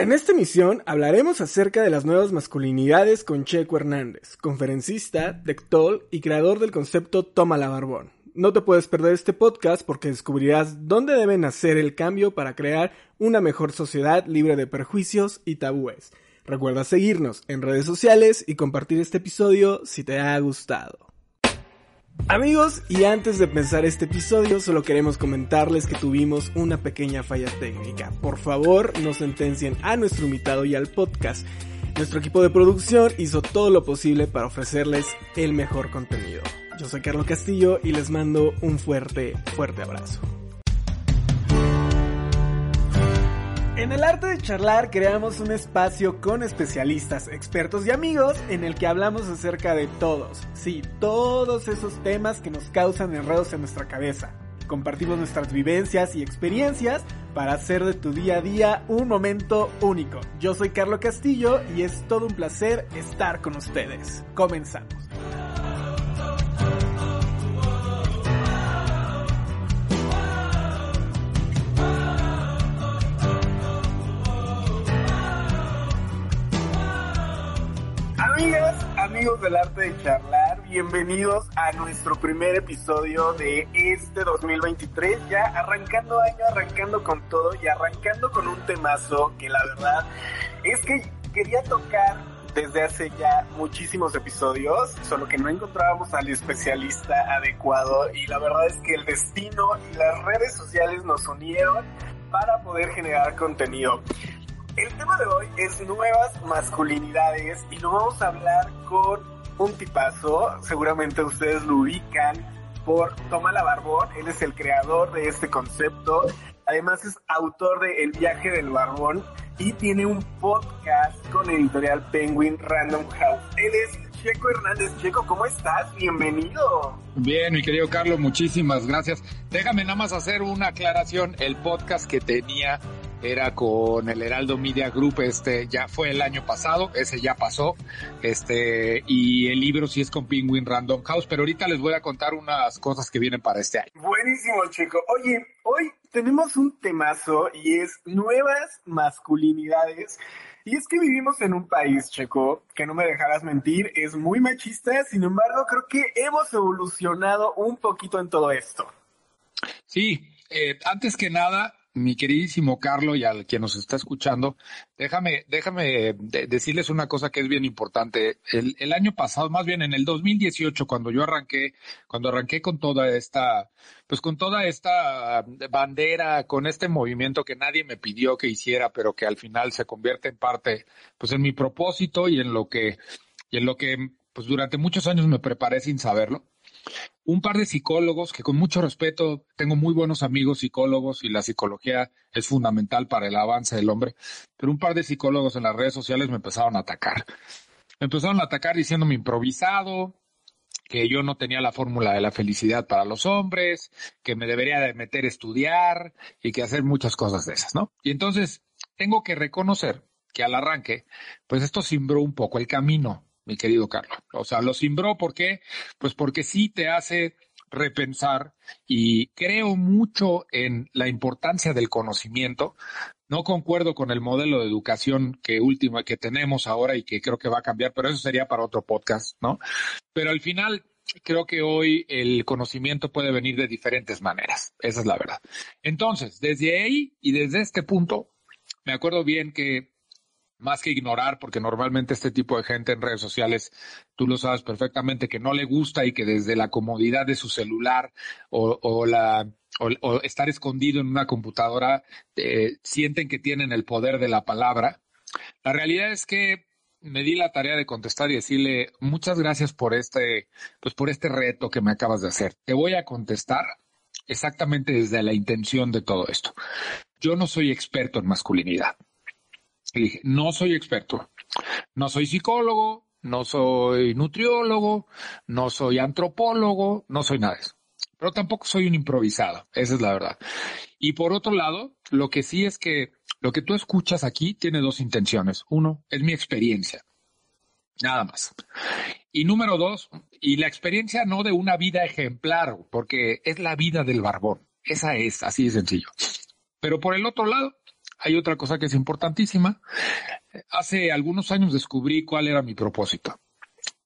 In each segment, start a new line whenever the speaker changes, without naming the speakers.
En esta emisión hablaremos acerca de las nuevas masculinidades con Checo Hernández, conferencista, tectol y creador del concepto Toma la Barbón. No te puedes perder este podcast porque descubrirás dónde deben hacer el cambio para crear una mejor sociedad libre de perjuicios y tabúes. Recuerda seguirnos en redes sociales y compartir este episodio si te ha gustado. Amigos, y antes de empezar este episodio, solo queremos comentarles que tuvimos una pequeña falla técnica. Por favor, no sentencien a nuestro invitado y al podcast. Nuestro equipo de producción hizo todo lo posible para ofrecerles el mejor contenido. Yo soy Carlos Castillo y les mando un fuerte, fuerte abrazo. En el arte de charlar creamos un espacio con especialistas, expertos y amigos en el que hablamos acerca de todos, sí, todos esos temas que nos causan enredos en nuestra cabeza. Compartimos nuestras vivencias y experiencias para hacer de tu día a día un momento único. Yo soy Carlos Castillo y es todo un placer estar con ustedes. Comenzamos. Amigos del arte de charlar, bienvenidos a nuestro primer episodio de este 2023, ya arrancando año, arrancando con todo y arrancando con un temazo que la verdad es que quería tocar desde hace ya muchísimos episodios, solo que no encontrábamos al especialista adecuado y la verdad es que el destino y las redes sociales nos unieron para poder generar contenido. El tema de hoy es nuevas masculinidades y nos vamos a hablar con un tipazo, seguramente ustedes lo ubican por Toma la Barbón, él es el creador de este concepto, además es autor de El viaje del barbón y tiene un podcast con editorial Penguin Random House. Él es Checo Hernández. Checo, ¿cómo estás? Bienvenido.
Bien, mi querido Carlos, muchísimas gracias. Déjame nada más hacer una aclaración. El podcast que tenía era con el Heraldo Media Group, este ya fue el año pasado, ese ya pasó, este, y el libro sí es con Penguin Random House, pero ahorita les voy a contar unas cosas que vienen para este año.
Buenísimo, chico. Oye, hoy tenemos un temazo y es nuevas masculinidades. Y es que vivimos en un país, Checo, que no me dejarás mentir, es muy machista, sin embargo, creo que hemos evolucionado un poquito en todo esto.
Sí, eh, antes que nada, mi queridísimo Carlos y al quien nos está escuchando, déjame, déjame decirles una cosa que es bien importante. El, el, año pasado, más bien en el 2018, cuando yo arranqué, cuando arranqué con toda esta, pues con toda esta bandera, con este movimiento que nadie me pidió que hiciera, pero que al final se convierte en parte, pues en mi propósito y en lo que, y en lo que, pues durante muchos años me preparé sin saberlo un par de psicólogos que con mucho respeto, tengo muy buenos amigos psicólogos y la psicología es fundamental para el avance del hombre, pero un par de psicólogos en las redes sociales me empezaron a atacar. Me empezaron a atacar diciéndome improvisado, que yo no tenía la fórmula de la felicidad para los hombres, que me debería de meter a estudiar y que hacer muchas cosas de esas, ¿no? Y entonces tengo que reconocer que al arranque, pues esto cimbró un poco el camino mi querido Carlos. O sea, lo simbró, ¿por qué? Pues porque sí te hace repensar y creo mucho en la importancia del conocimiento. No concuerdo con el modelo de educación que última que tenemos ahora y que creo que va a cambiar, pero eso sería para otro podcast, ¿no? Pero al final creo que hoy el conocimiento puede venir de diferentes maneras. Esa es la verdad. Entonces, desde ahí y desde este punto, me acuerdo bien que más que ignorar, porque normalmente este tipo de gente en redes sociales, tú lo sabes perfectamente, que no le gusta y que desde la comodidad de su celular o, la, o, estar escondido en una computadora eh, sienten que tienen el poder de la palabra. La realidad es que me di la tarea de contestar y decirle muchas gracias por este, pues por este reto que me acabas de hacer. Te voy a contestar exactamente desde la intención de todo esto. Yo no soy experto en masculinidad y dije, no soy experto, no soy psicólogo, no soy nutriólogo, no soy antropólogo, no soy nada de eso. Pero tampoco soy un improvisado, esa es la verdad. Y por otro lado, lo que sí es que lo que tú escuchas aquí tiene dos intenciones. Uno, es mi experiencia. Nada más. Y número dos, y la experiencia no de una vida ejemplar, porque es la vida del barbón. Esa es, así de sencillo. Pero por el otro lado, hay otra cosa que es importantísima. Hace algunos años descubrí cuál era mi propósito.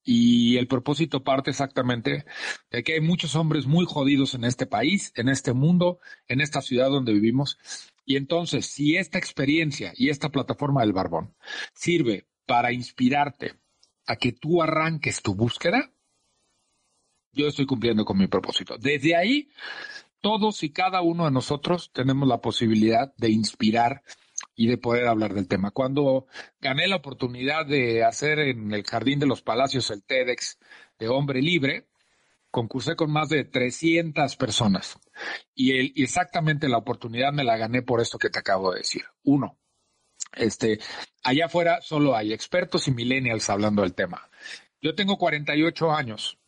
Y el propósito parte exactamente de que hay muchos hombres muy jodidos en este país, en este mundo, en esta ciudad donde vivimos. Y entonces, si esta experiencia y esta plataforma del Barbón sirve para inspirarte a que tú arranques tu búsqueda, yo estoy cumpliendo con mi propósito. Desde ahí, todos y cada uno de nosotros tenemos la posibilidad de inspirar y de poder hablar del tema. Cuando gané la oportunidad de hacer en el Jardín de los Palacios el TEDx de Hombre Libre, concursé con más de 300 personas y, exactamente la oportunidad me la gané por esto que te acabo de decir. Uno, este, allá afuera solo hay expertos y millennials hablando del tema. Yo tengo 48 años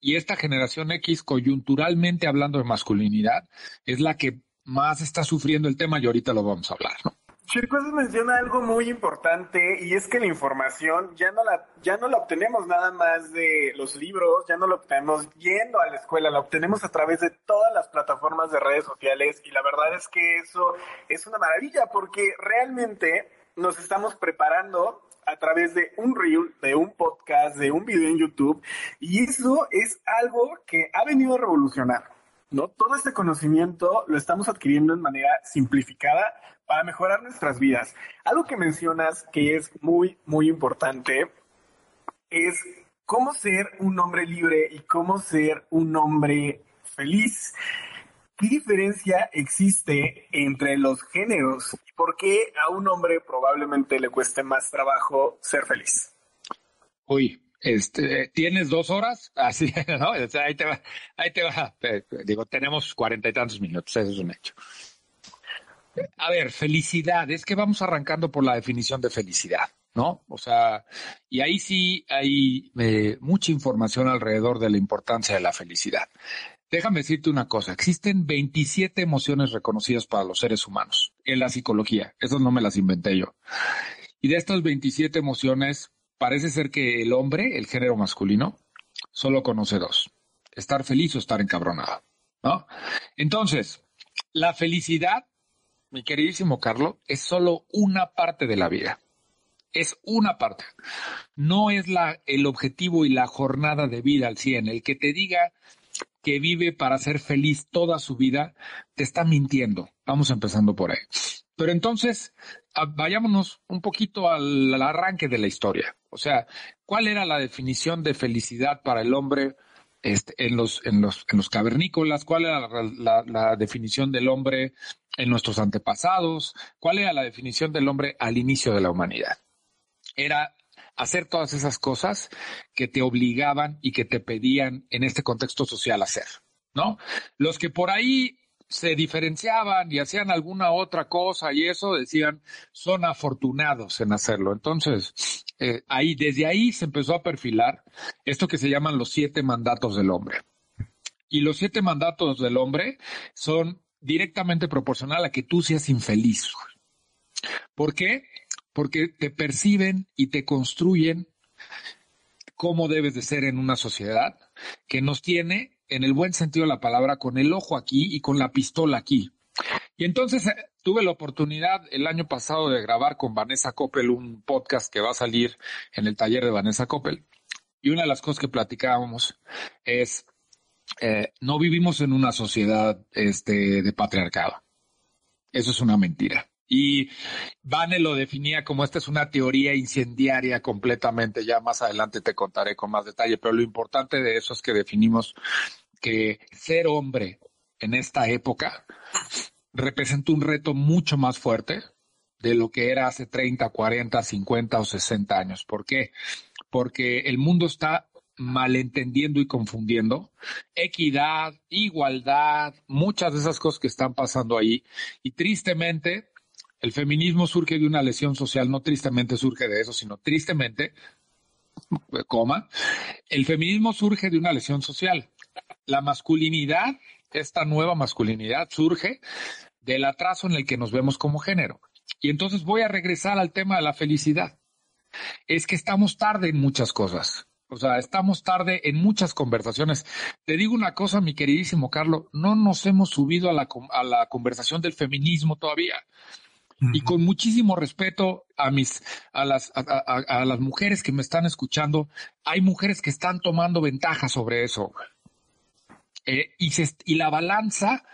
y esta generación X, coyunturalmente hablando de masculinidad, es la que más está sufriendo el tema y ahorita lo vamos a hablar, ¿no?
Chircuas menciona algo muy importante y es que la información ya no la, ya no la obtenemos nada más de los libros, ya no la obtenemos yendo a la escuela, la obtenemos a través de todas las plataformas de redes sociales y la verdad es que eso es una maravilla porque realmente nos estamos preparando a través de un reel, de un podcast, de un video en YouTube y eso es algo que ha venido a revolucionar. ¿no? Todo este conocimiento lo estamos adquiriendo de manera simplificada para mejorar nuestras vidas. Algo que mencionas que es muy, muy importante es cómo ser un hombre libre y cómo ser un hombre feliz. ¿Qué diferencia existe entre los géneros? ¿Y por qué a un hombre probablemente le cueste más trabajo ser feliz?
Uy, este, tienes dos horas, así, ¿no? ahí te va, ahí te va. Digo, tenemos cuarenta y tantos minutos, eso es un hecho. A ver, felicidad, es que vamos arrancando por la definición de felicidad, ¿no? O sea, y ahí sí hay eh, mucha información alrededor de la importancia de la felicidad. Déjame decirte una cosa, existen 27 emociones reconocidas para los seres humanos en la psicología, eso no me las inventé yo. Y de estas 27 emociones, parece ser que el hombre, el género masculino, solo conoce dos, estar feliz o estar encabronado, ¿no? Entonces, la felicidad mi queridísimo Carlos, es solo una parte de la vida. Es una parte. No es el objetivo y la jornada de vida al 100. El que te diga que vive para ser feliz toda su vida, te está mintiendo. Vamos empezando por ahí. Pero entonces, vayámonos un poquito al, arranque de la historia. O sea, ¿cuál era la definición de felicidad para el hombre este, en, los, en, los, en los cavernícolas? ¿Cuál era la, definición del hombre en nuestros antepasados? ¿Cuál era la definición del hombre al inicio de la humanidad? Era hacer todas esas cosas que te obligaban y que te pedían en este contexto social hacer, ¿no? Los que por ahí se diferenciaban y hacían alguna otra cosa y eso decían son afortunados en hacerlo. Entonces, eh, ahí, desde ahí se empezó a perfilar esto que se llaman los siete mandatos del hombre. Y los siete mandatos del hombre son directamente proporcional a que tú seas infeliz. ¿Por qué? Porque te perciben y te construyen cómo debes de ser en una sociedad que nos tiene, en el buen sentido de la palabra, con el ojo aquí y con la pistola aquí. Y entonces eh, tuve la oportunidad el año pasado de grabar con Vanessa Coppel un podcast que va a salir en el taller de Vanessa Coppel. Y una de las cosas que platicábamos es, eh, no vivimos en una sociedad este, de patriarcado. Eso es una mentira. Y Vane lo definía como esta es una teoría incendiaria completamente. Ya más adelante te contaré con más detalle, pero lo importante de eso es que definimos que ser hombre en esta época representa un reto mucho más fuerte de lo que era hace 30, 40, 50 o 60 años. ¿Por qué? Porque el mundo está malentendiendo y confundiendo equidad, igualdad, muchas de esas cosas que están pasando ahí. Y tristemente, el feminismo surge de una lesión social, no tristemente surge de eso, sino tristemente, coma, el feminismo surge de una lesión social. La masculinidad, esta nueva masculinidad, surge del atraso en el que nos vemos como género. Y entonces voy a regresar al tema de la felicidad. Es que estamos tarde en muchas cosas. O sea, estamos tarde en muchas conversaciones. Te digo una cosa, mi queridísimo Carlos, no nos hemos subido a la, a la conversación del feminismo todavía. Y con muchísimo respeto a mis, a las, a, las mujeres que me están escuchando, hay mujeres que están tomando ventaja sobre eso. Eh, y, y la balanza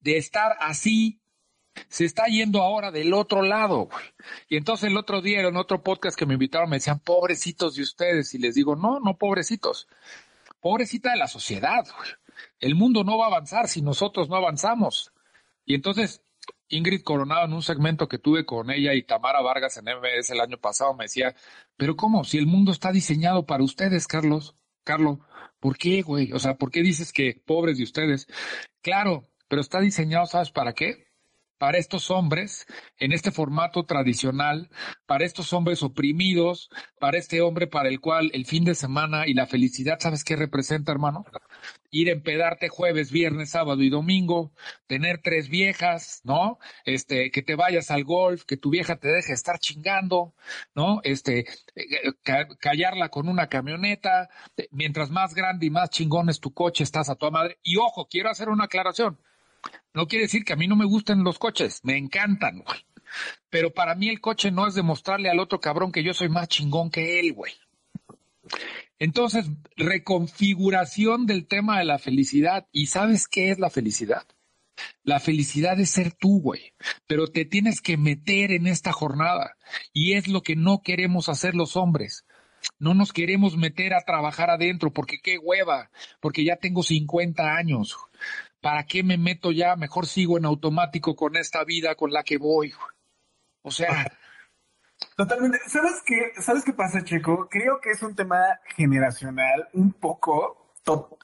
de estar así se está yendo ahora del otro lado. Y entonces el otro día en otro podcast que me invitaron me decían, pobrecitos de ustedes. Y les digo, no, no pobrecitos. Pobrecita de la sociedad. El mundo no va a avanzar si nosotros no avanzamos. Y entonces Ingrid Coronado en un segmento que tuve con ella y Tamara Vargas en MBS el año pasado me decía, pero ¿cómo? Si el mundo está diseñado para ustedes, Carlos. Carlos, ¿por qué, güey? O sea, ¿por qué dices que pobres de ustedes? Claro, pero está diseñado, ¿sabes para qué? para estos hombres en este formato tradicional, para estos hombres oprimidos, para este hombre para el cual el fin de semana y la felicidad, ¿sabes qué representa, hermano? Ir a empedarte jueves, viernes, sábado y domingo, tener tres viejas, ¿no? Este, que te vayas al golf, que tu vieja te deje estar chingando, ¿no? Este, eh, callarla con una camioneta, mientras más grande y más chingón es tu coche, estás a tu madre. Y ojo, quiero hacer una aclaración. No quiere decir que a mí no me gusten los coches, me encantan, güey. Pero para mí el coche no es demostrarle al otro cabrón que yo soy más chingón que él, güey. Entonces, reconfiguración del tema de la felicidad. ¿Y sabes qué es la felicidad? La felicidad es ser tú, güey. Pero te tienes que meter en esta jornada. Y es lo que no queremos hacer los hombres. No nos queremos meter a trabajar adentro porque qué hueva, porque ya tengo 50 años. ¿para qué me meto ya? Mejor sigo en automático con esta vida con la que voy. O sea.
Totalmente. ¿Sabes qué? ¿Sabes qué pasa, Checo? Creo que es un tema generacional, un poco.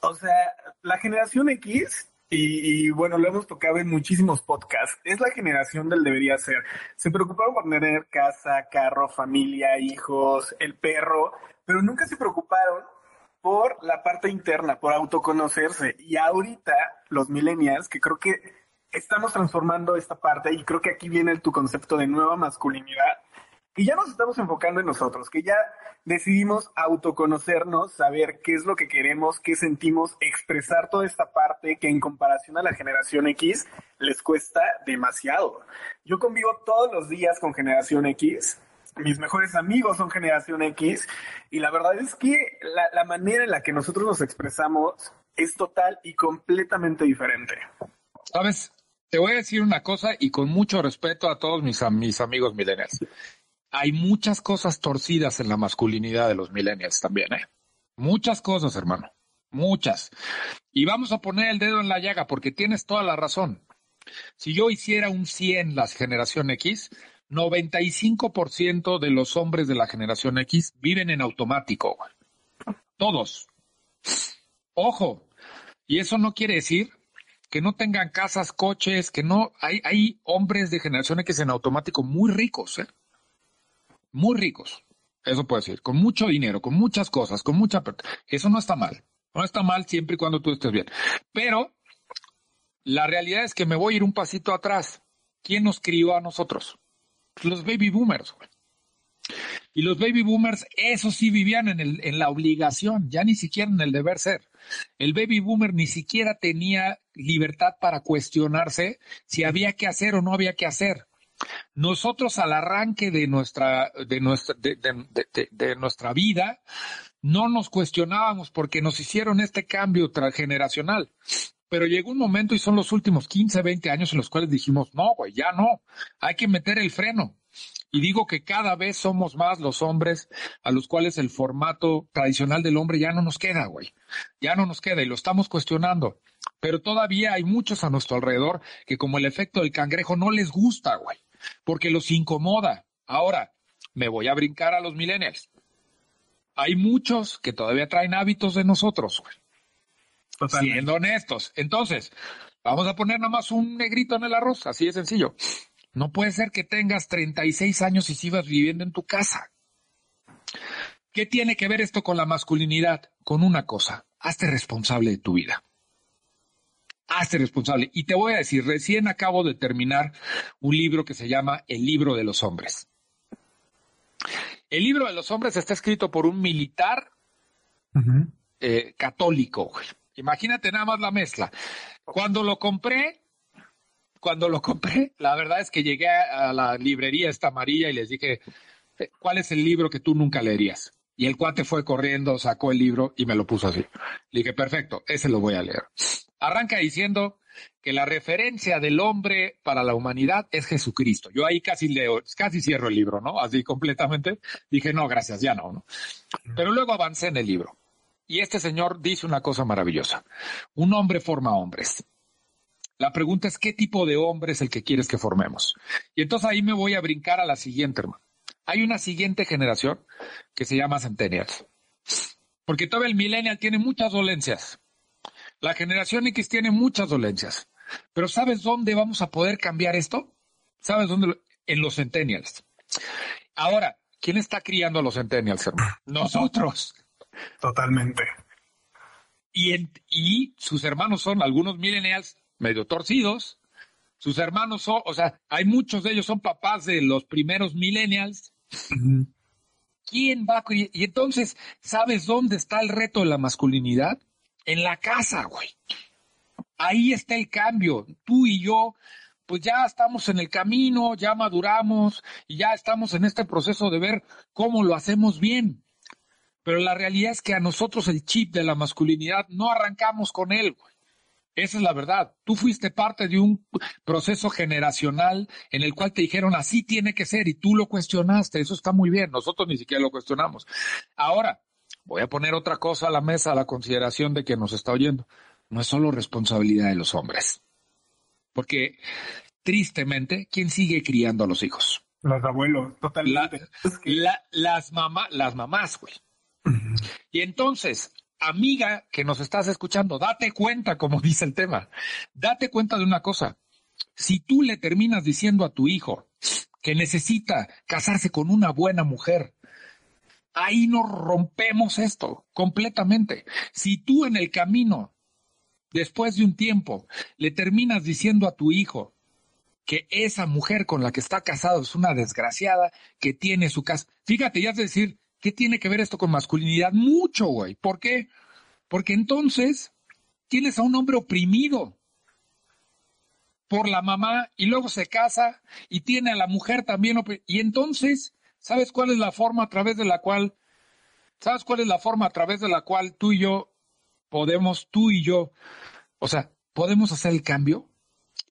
O sea, la generación X, y, bueno, lo hemos tocado en muchísimos podcasts, es la generación del debería ser. Se preocuparon por tener casa, carro, familia, hijos, el perro, pero nunca se preocuparon por la parte interna, por autoconocerse. Y ahorita los millennials, que creo que estamos transformando esta parte y creo que aquí viene tu concepto de nueva masculinidad, y ya nos estamos enfocando en nosotros, que ya decidimos autoconocernos, saber qué es lo que queremos, qué sentimos, expresar toda esta parte que en comparación a la generación X les cuesta demasiado. Yo convivo todos los días con generación X mis mejores amigos son generación X y la verdad es que la, manera en la que nosotros nos expresamos es total y completamente diferente.
Sabes, te voy a decir una cosa y con mucho respeto a todos mis, mis amigos millennials. Hay muchas cosas torcidas en la masculinidad de los millennials también, ¿eh? Muchas cosas, hermano. Muchas. Y vamos a poner el dedo en la llaga porque tienes toda la razón. Si yo hiciera un 100 la generación X, 95% de los hombres de la generación X viven en automático. Todos. Ojo. Y eso no quiere decir que no tengan casas, coches, que no. Hay, hay hombres de generación X en automático muy ricos, ¿eh? Muy ricos. Eso puede decir. Con mucho dinero, con muchas cosas, con mucha. Eso no está mal. No está mal siempre y cuando tú estés bien. Pero la realidad es que me voy a ir un pasito atrás. ¿Quién nos crió a nosotros? los baby boomers. Y los baby boomers, eso sí vivían en, el, en la obligación, ya ni siquiera en el deber ser. El baby boomer ni siquiera tenía libertad para cuestionarse si había que hacer o no había que hacer. Nosotros al arranque de nuestra, de nuestra, de, de nuestra vida, no nos cuestionábamos porque nos hicieron este cambio transgeneracional. Pero llegó un momento y son los últimos 15, 20 años en los cuales dijimos, no, güey, ya no, hay que meter el freno. Y digo que cada vez somos más los hombres a los cuales el formato tradicional del hombre ya no nos queda, güey. Ya no nos queda y lo estamos cuestionando. Pero todavía hay muchos a nuestro alrededor que como el efecto del cangrejo no les gusta, güey. Porque los incomoda. Ahora, me voy a brincar a los millennials. Hay muchos que todavía traen hábitos de nosotros, güey. Siendo honestos. Entonces, vamos a poner nada más un negrito en el arroz, así de sencillo. No puede ser que tengas 36 años y sigas viviendo en tu casa. ¿Qué tiene que ver esto con la masculinidad? Con una cosa, hazte responsable de tu vida. Hazte responsable. Y te voy a decir, recién acabo de terminar un libro que se llama El libro de los hombres. El libro de los hombres está escrito por un militar eh, católico. Imagínate nada más la mezcla. Cuando lo compré, cuando lo compré, la verdad es que llegué a la librería esta amarilla y les dije, ¿cuál es el libro que tú nunca leerías? Y el cuate fue corriendo, sacó el libro y me lo puso así. Le dije, perfecto, ese lo voy a leer. Arranca diciendo que la referencia del hombre para la humanidad es Jesucristo. Yo ahí casi leo, casi cierro el libro, ¿no? Así completamente. Dije, no, gracias, ya no, ¿no? Pero luego avancé en el libro. Y este señor dice una cosa maravillosa. Un hombre forma hombres. La pregunta es, ¿qué tipo de hombre es el que quieres que formemos? Y entonces ahí me voy a brincar a la siguiente, hermano. Hay una siguiente generación que se llama Centennials. Porque todavía el Millennial tiene muchas dolencias. La generación X tiene muchas dolencias. Pero ¿sabes dónde vamos a poder cambiar esto? ¿Sabes dónde? En los Centennials. Ahora, ¿quién está criando a los Centennials, hermano? Nosotros.
Totalmente.
Y, y sus hermanos son algunos millennials medio torcidos. Sus hermanos son, o sea, hay muchos de ellos son papás de los primeros millennials. ¿Quién va a Y entonces, ¿sabes dónde está el reto de la masculinidad? En la casa, güey. Ahí está el cambio. Tú y yo, pues ya estamos en el camino, ya maduramos y ya estamos en este proceso de ver cómo lo hacemos bien. Pero la realidad es que a nosotros el chip de la masculinidad no arrancamos con él, güey. Esa es la verdad. Tú fuiste parte de un proceso generacional en el cual te dijeron así tiene que ser y tú lo cuestionaste. Eso está muy bien. Nosotros ni siquiera lo cuestionamos. Ahora, voy a poner otra cosa a la mesa a la consideración de que nos está oyendo. No es solo responsabilidad de los hombres. Porque, tristemente, ¿quién sigue criando a los hijos?
Los abuelos, totalmente.
las, mamá, las mamás, güey. Y entonces, amiga que nos estás escuchando, date cuenta, como dice el tema, date cuenta de una cosa. Si tú le terminas diciendo a tu hijo que necesita casarse con una buena mujer, ahí nos rompemos esto completamente. Si tú en el camino, después de un tiempo, le terminas diciendo a tu hijo que esa mujer con la que está casado es una desgraciada, que tiene su casa, fíjate, ya es decir, ¿Qué tiene que ver esto con masculinidad? Mucho, güey. ¿Por qué? Porque entonces tienes a un hombre oprimido por la mamá y luego se casa y tiene a la mujer también. Y entonces, ¿sabes cuál es la forma a través de la cual, ¿sabes cuál es la forma a través de la cual tú y yo podemos, tú y yo, o sea, podemos hacer el cambio?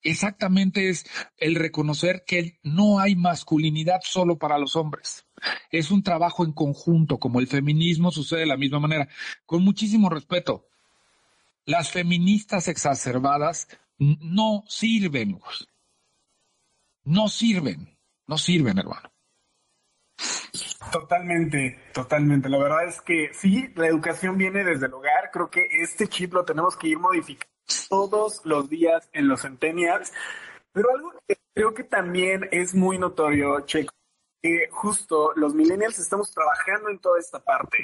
Exactamente es el reconocer que no hay masculinidad solo para los hombres. Es un trabajo en conjunto, como el feminismo sucede de la misma manera. Con muchísimo respeto, las feministas exacerbadas no sirven. No sirven, no sirven, hermano.
Totalmente, totalmente. La verdad es que sí, la educación viene desde el hogar. Creo que este chip lo tenemos que ir modificando todos los días en los centennials. Pero algo que creo que también es muy notorio, Checo, que justo los millennials estamos trabajando en toda esta parte.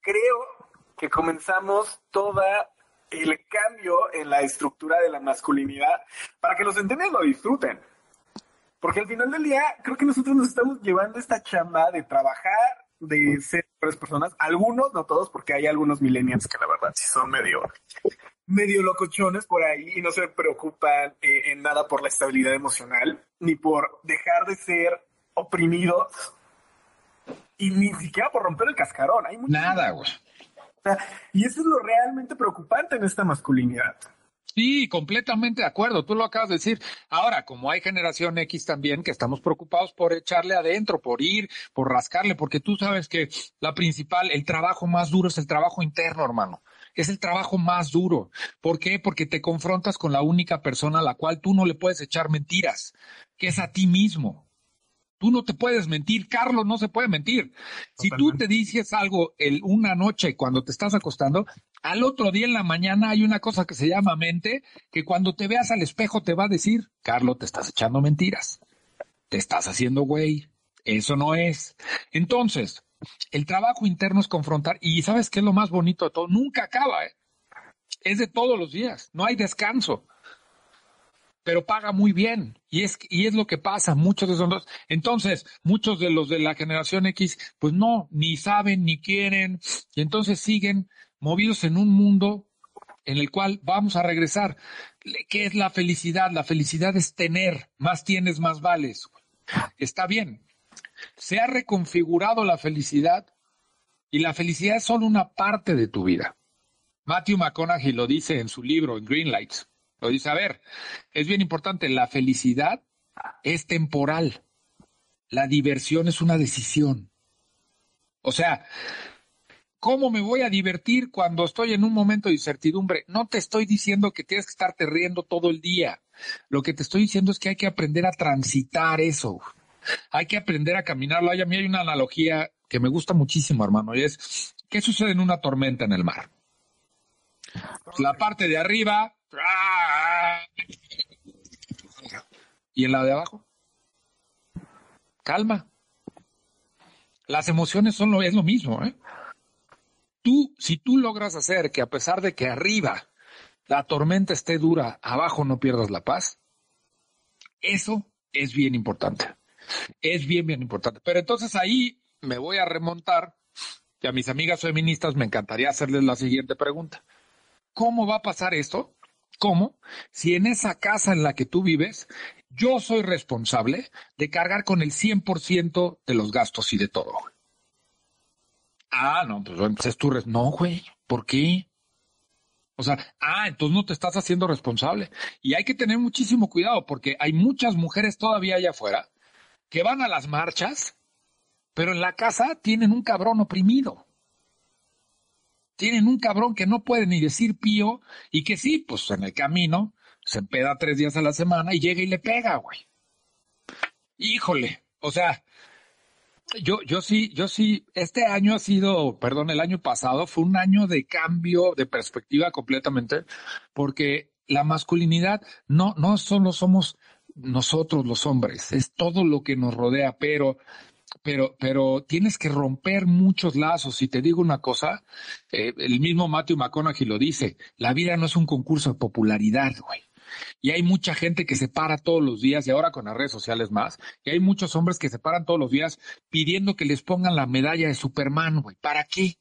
Creo que comenzamos todo el cambio en la estructura de la masculinidad para que los centennials lo disfruten. Porque al final del día, creo que nosotros nos estamos llevando esta chamba de trabajar, de ser personas. Algunos, no todos, porque hay algunos millennials que la verdad sí son medio, medio locochones por ahí y no se preocupan eh, en nada por la estabilidad emocional, ni por dejar de ser oprimidos y ni siquiera por romper el cascarón. Hay
Nada, güey.
y eso es lo realmente preocupante en esta masculinidad.
Sí, completamente de acuerdo. Tú lo acabas de decir. Ahora, como hay generación X también que estamos preocupados por echarle adentro, por ir, por rascarle, porque tú sabes que la principal, el trabajo más duro es el trabajo interno, hermano. Es el trabajo más duro. ¿Por qué? Porque te confrontas con la única persona a la cual tú no le puedes echar mentiras, que es a ti mismo. Tú no te puedes mentir, Carlos no se puede mentir. Si tú te dices algo el, una noche cuando te estás acostando, al otro día en la mañana hay una cosa que se llama mente, que cuando te veas al espejo te va a decir, Carlos, te estás echando mentiras, te estás haciendo güey, eso no es. Entonces, el trabajo interno es confrontar, y ¿sabes qué es lo más bonito de todo? Nunca acaba, ¿eh? es de todos los días, no hay descanso pero paga muy bien. Y es, y es lo que pasa, muchos de esos. Entonces, muchos de los de la generación X, pues no, ni saben, ni quieren, y entonces siguen movidos en un mundo en el cual vamos a regresar. ¿Qué es la felicidad? La felicidad es tener, más tienes, más vales. Está bien. Se ha reconfigurado la felicidad y la felicidad es solo una parte de tu vida. Matthew McConaughey lo dice en su libro, en Green Lights. Lo dice, a ver, es bien importante, la felicidad es temporal. La diversión es una decisión. O sea, ¿cómo me voy a divertir cuando estoy en un momento de incertidumbre? No te estoy diciendo que tienes que estarte riendo todo el día. Lo que te estoy diciendo es que hay que aprender a transitar eso. Hay que aprender a caminarlo. a mí hay una analogía que me gusta muchísimo, hermano, y es, ¿qué sucede en una tormenta en el mar? La parte de arriba, y en la de abajo, calma. Las emociones son lo, es lo mismo, ¿eh? Tú, si tú logras hacer que a pesar de que arriba la tormenta esté dura, abajo no pierdas la paz, eso es bien importante. Es bien, bien importante. Pero entonces ahí me voy a remontar y a mis amigas feministas me encantaría hacerles la siguiente pregunta. ¿Cómo va a pasar esto? ¿Cómo? Si en esa casa en la que tú vives, yo soy responsable de cargar con el 100% de los gastos y de todo. Ah, no, pues entonces tú... No, güey, ¿por qué? O sea, ah, entonces no te estás haciendo responsable. Y hay que tener muchísimo cuidado porque hay muchas mujeres todavía allá afuera que van a las marchas, pero en la casa tienen un cabrón oprimido. Tienen un cabrón que no puede ni decir pío y que sí, pues en el camino se empeda tres días a la semana y llega y le pega, güey. Híjole, o sea, yo, yo sí, yo sí, este año ha sido, perdón, el año pasado fue un año de cambio de perspectiva completamente, porque la masculinidad no, no solo somos nosotros los hombres, es todo lo que nos rodea, pero pero, pero tienes que romper muchos lazos. Y te digo una cosa, eh, el mismo Matthew McConaughey lo dice, la vida no es un concurso de popularidad, güey. Y hay mucha gente que se para todos los días, y ahora con las redes sociales más, y hay muchos hombres que se paran todos los días pidiendo que les pongan la medalla de Superman, güey. ¿Para qué?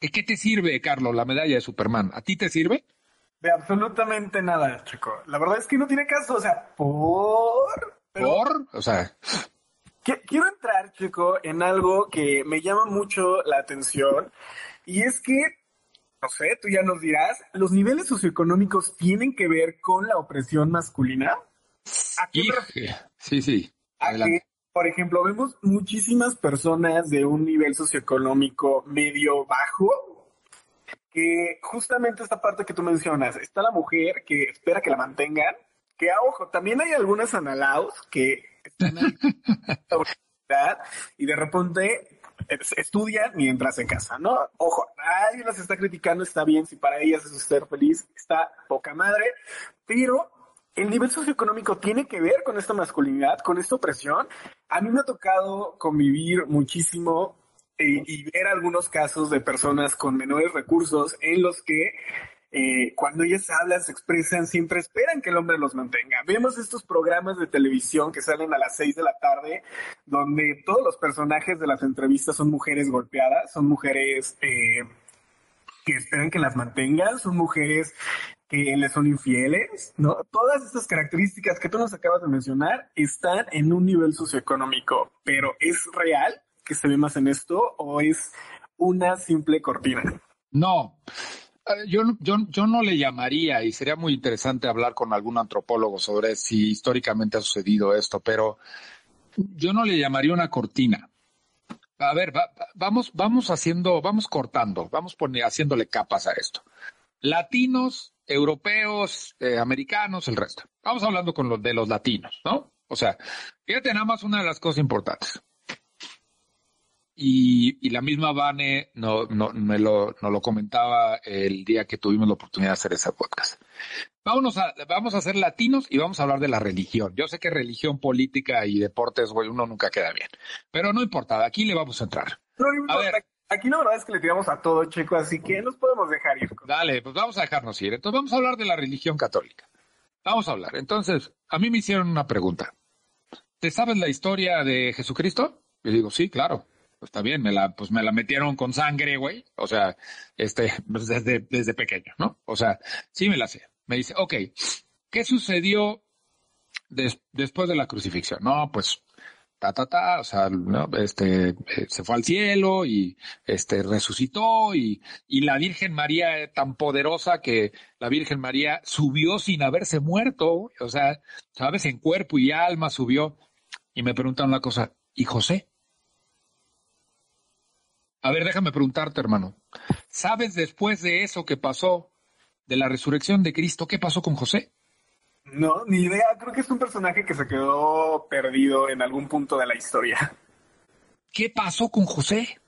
¿De qué te sirve, Carlos, la medalla de Superman? ¿A ti te sirve?
De absolutamente nada, chico. La verdad es que no tiene caso, o sea, por...
¿Por? O sea...
Quiero entrar, chico, en algo que me llama mucho la atención y es que, no sé, tú ya nos dirás, ¿los niveles socioeconómicos tienen que ver con la opresión masculina?
¿A qué sí, sí.
por ejemplo, vemos muchísimas personas de un nivel socioeconómico medio bajo que justamente esta parte que tú mencionas, está la mujer que espera que la mantengan, que, ojo, también hay algunas analaos que y de repente estudian mientras se casan, ¿no? Ojo, nadie las está criticando, está bien, si para ellas es ser feliz, está poca madre, pero el nivel socioeconómico tiene que ver con esta masculinidad, con esta opresión. A mí me ha tocado convivir muchísimo eh, y ver algunos casos de personas con menores recursos en los que eh, cuando ellas hablan, se expresan, siempre esperan que el hombre los mantenga. Vemos estos programas de televisión que salen a las seis de la tarde, donde todos los personajes de las entrevistas son mujeres golpeadas, son mujeres eh, que esperan que las mantengan, son mujeres que les son infieles, ¿no? Todas estas características que tú nos acabas de mencionar están en un nivel socioeconómico, pero ¿es real que se ve más en esto o es una simple cortina?
No, yo, yo, yo no le llamaría, y sería muy interesante hablar con algún antropólogo sobre si históricamente ha sucedido esto, pero yo no le llamaría una cortina. A ver, vamos, vamos haciendo, vamos cortando, vamos haciéndole capas a esto. Latinos, europeos, eh, americanos, el resto. Vamos hablando con los de los latinos, ¿no? O sea, fíjate nada más una de las cosas importantes. Y, la misma Vane no, no, me lo, nos lo comentaba el día que tuvimos la oportunidad de hacer ese podcast. Vámonos a, vamos a ser latinos y vamos a hablar de la religión. Yo sé que religión, política y deportes, güey, uno nunca queda bien. Pero no importa, aquí le vamos a entrar.
a ver. Aquí la verdad es que le tiramos a todo, chico, así que nos podemos dejar ir.
Dale, pues vamos a dejarnos ir. Entonces vamos a hablar de la religión católica. Vamos a hablar. Entonces, a mí me hicieron una pregunta. ¿Te sabes la historia de Jesucristo? Yo digo, sí, claro. Pues está bien, me la, pues me la metieron con sangre, güey. O sea, este, pues desde, desde pequeño, ¿no? O sea, sí me la sé. Me dice, ok, ¿qué sucedió después de la crucifixión? No, pues ta, ta, ta, o sea, ¿no? este, eh, se fue al cielo y, este, resucitó y, y la Virgen María tan poderosa que la Virgen María subió sin haberse muerto, o sea, sabes, en cuerpo y alma subió. Y me preguntan una cosa, ¿y José? A ver, déjame preguntarte, hermano. ¿Sabes después de eso que pasó, de la resurrección de Cristo, qué pasó con José?
No, ni idea. Creo que es un personaje que se quedó perdido en algún punto de la historia.
¿Qué pasó con José?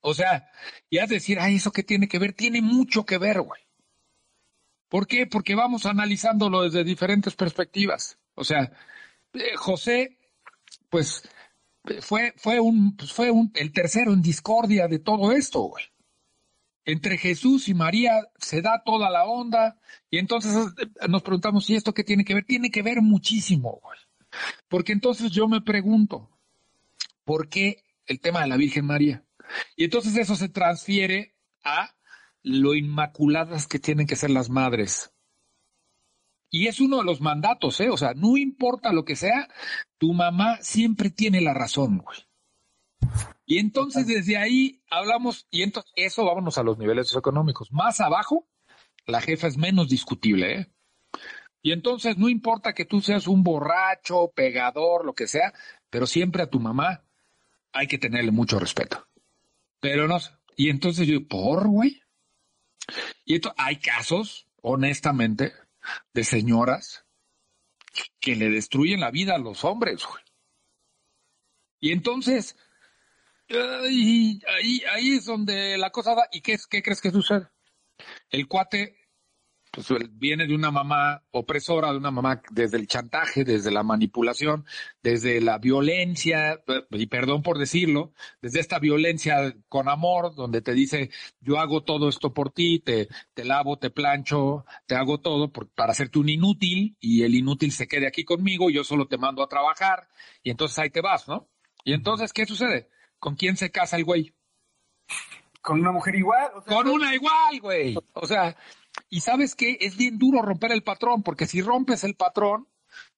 O sea, y has de decir, ay, ¿eso qué tiene que ver? Tiene mucho que ver, güey. ¿Por qué? Porque vamos analizándolo desde diferentes perspectivas. O sea, eh, José, pues, fue, fue un, pues fue un, el tercero en discordia de todo esto, güey entre Jesús y María se da toda la onda y entonces eh, nos preguntamos, ¿y esto qué tiene que ver? Tiene que ver muchísimo, güey. Porque entonces yo me pregunto, ¿por qué el tema de la Virgen María? Y entonces eso se transfiere a lo inmaculadas que tienen que ser las madres. Y es uno de los mandatos, ¿eh? O sea, no importa lo que sea, tu mamá siempre tiene la razón, güey. Y entonces desde ahí hablamos, y entonces eso vámonos a los niveles económicos. Más abajo, la jefa es menos discutible, ¿eh? Y entonces no importa que tú seas un borracho, pegador, lo que sea, pero siempre a tu mamá hay que tenerle mucho respeto. Pero no, y entonces yo, ¿por, güey? Y esto, hay casos, honestamente, de señoras que le destruyen la vida a los hombres. Y entonces, ahí, ahí es donde la cosa va. ¿Y qué, qué crees que sucede? El cuate pues, viene de una mamá opresora, de una mamá desde el chantaje, desde la manipulación, desde la violencia, y perdón por decirlo, desde esta violencia con amor, donde te dice, yo hago todo esto por ti, te, te lavo, te plancho, te hago todo para hacerte un inútil, y el inútil se quede aquí conmigo, yo solo te mando a trabajar, y entonces ahí te vas, ¿no? Y entonces, ¿qué sucede? ¿Con quién se casa el güey?
Con una mujer igual.
Con una igual, güey. O sea, y sabes qué, es bien duro romper el patrón, porque si rompes el patrón,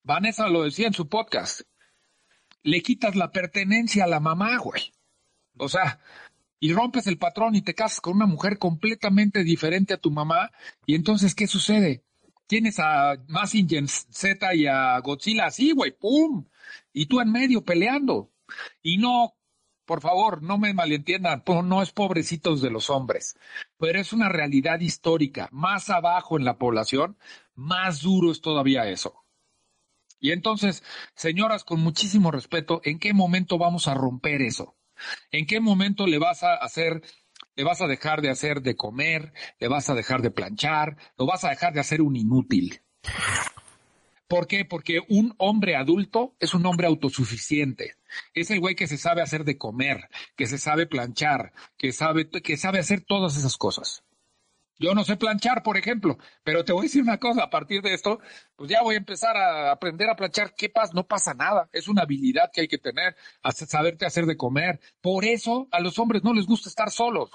Vanessa lo decía en su podcast, le quitas la pertenencia a la mamá, güey. O sea, y rompes el patrón y te casas con una mujer completamente diferente a tu mamá, y entonces, ¿qué sucede? Tienes a Massinger Z y a Godzilla así, güey, ¡pum! Y tú en medio peleando. Y no por favor, no me malentiendan, no es pobrecitos de los hombres, pero es una realidad histórica. Más abajo en la población, más duro es todavía eso. Y entonces, señoras, con muchísimo respeto, ¿en qué momento vamos a romper eso? ¿En qué momento le vas a hacer, le vas a dejar de hacer de comer, le vas a dejar de planchar, lo vas a dejar de hacer un inútil? ¿Por qué? Porque un hombre adulto es un hombre autosuficiente. Es el güey que se sabe hacer de comer, que se sabe planchar, que sabe, que sabe hacer todas esas cosas. Yo no sé planchar, por ejemplo, pero te voy a decir una cosa, a partir de esto, pues ya voy a empezar a aprender a planchar. ¿Qué pasa? No pasa nada. Es una habilidad que hay que tener, saberte hacer de comer. Por eso a los hombres no les gusta estar solos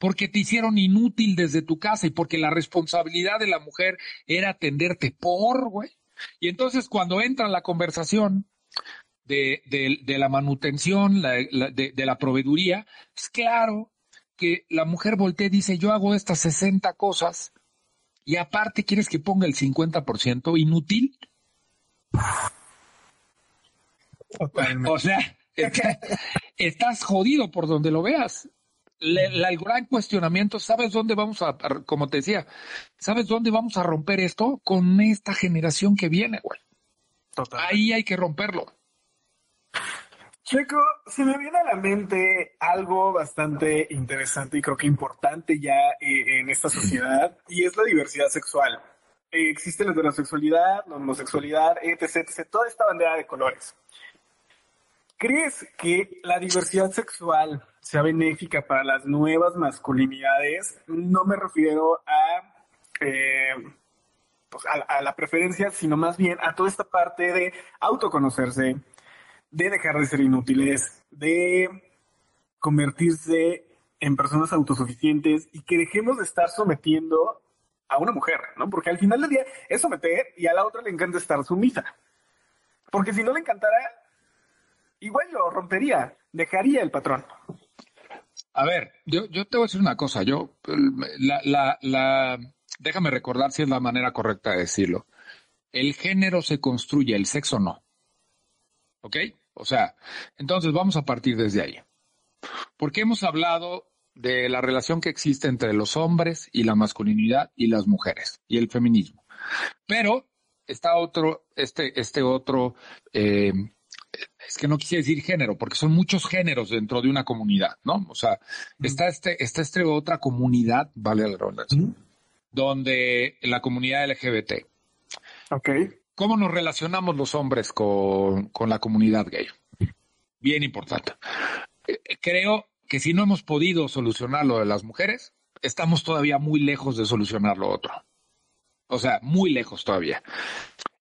porque te hicieron inútil desde tu casa y porque la responsabilidad de la mujer era atenderte por, güey. Y entonces cuando entra la conversación de, la manutención, de, la proveeduría, es claro que la mujer voltea y dice, yo hago estas 60 cosas y aparte quieres que ponga el 50% inútil. O sea, estás jodido por donde lo veas el gran cuestionamiento, ¿sabes dónde vamos a, como te decía, ¿sabes dónde vamos a romper esto? Con esta generación que viene, güey. Ahí hay que romperlo.
Checo, se me viene a la mente algo bastante interesante y creo que importante ya eh, en esta sociedad y es la diversidad sexual. existe la heterosexualidad, la homosexualidad, etc, etc, toda esta bandera de colores. ¿Crees que la diversidad sexual sea benéfica para las nuevas masculinidades? No me refiero a, eh, pues a, la preferencia, sino más bien a toda esta parte de autoconocerse, de dejar de ser inútiles, de convertirse en personas autosuficientes y que dejemos de estar sometiendo a una mujer, ¿no? Porque al final del día es someter y a la otra le encanta estar sumisa. Porque si no le encantara, igual lo rompería, dejaría el patrón.
A ver, yo, yo te voy a decir una cosa, yo, la, déjame recordar si es la manera correcta de decirlo. El género se construye, el sexo no. ¿Ok? O sea, entonces vamos a partir desde ahí. Porque hemos hablado de la relación que existe entre los hombres y la masculinidad y las mujeres y el feminismo. Pero está otro, este, este otro, eh, es que no quisiera decir género, porque son muchos géneros dentro de una comunidad, ¿no? O sea, está este, está este otra comunidad, vale la donde la comunidad LGBT.
Ok.
¿Cómo nos relacionamos los hombres con, con la comunidad gay? Bien importante. Eh, creo que si no hemos podido solucionar lo de las mujeres, estamos todavía muy lejos de solucionar lo otro. O sea, muy lejos todavía.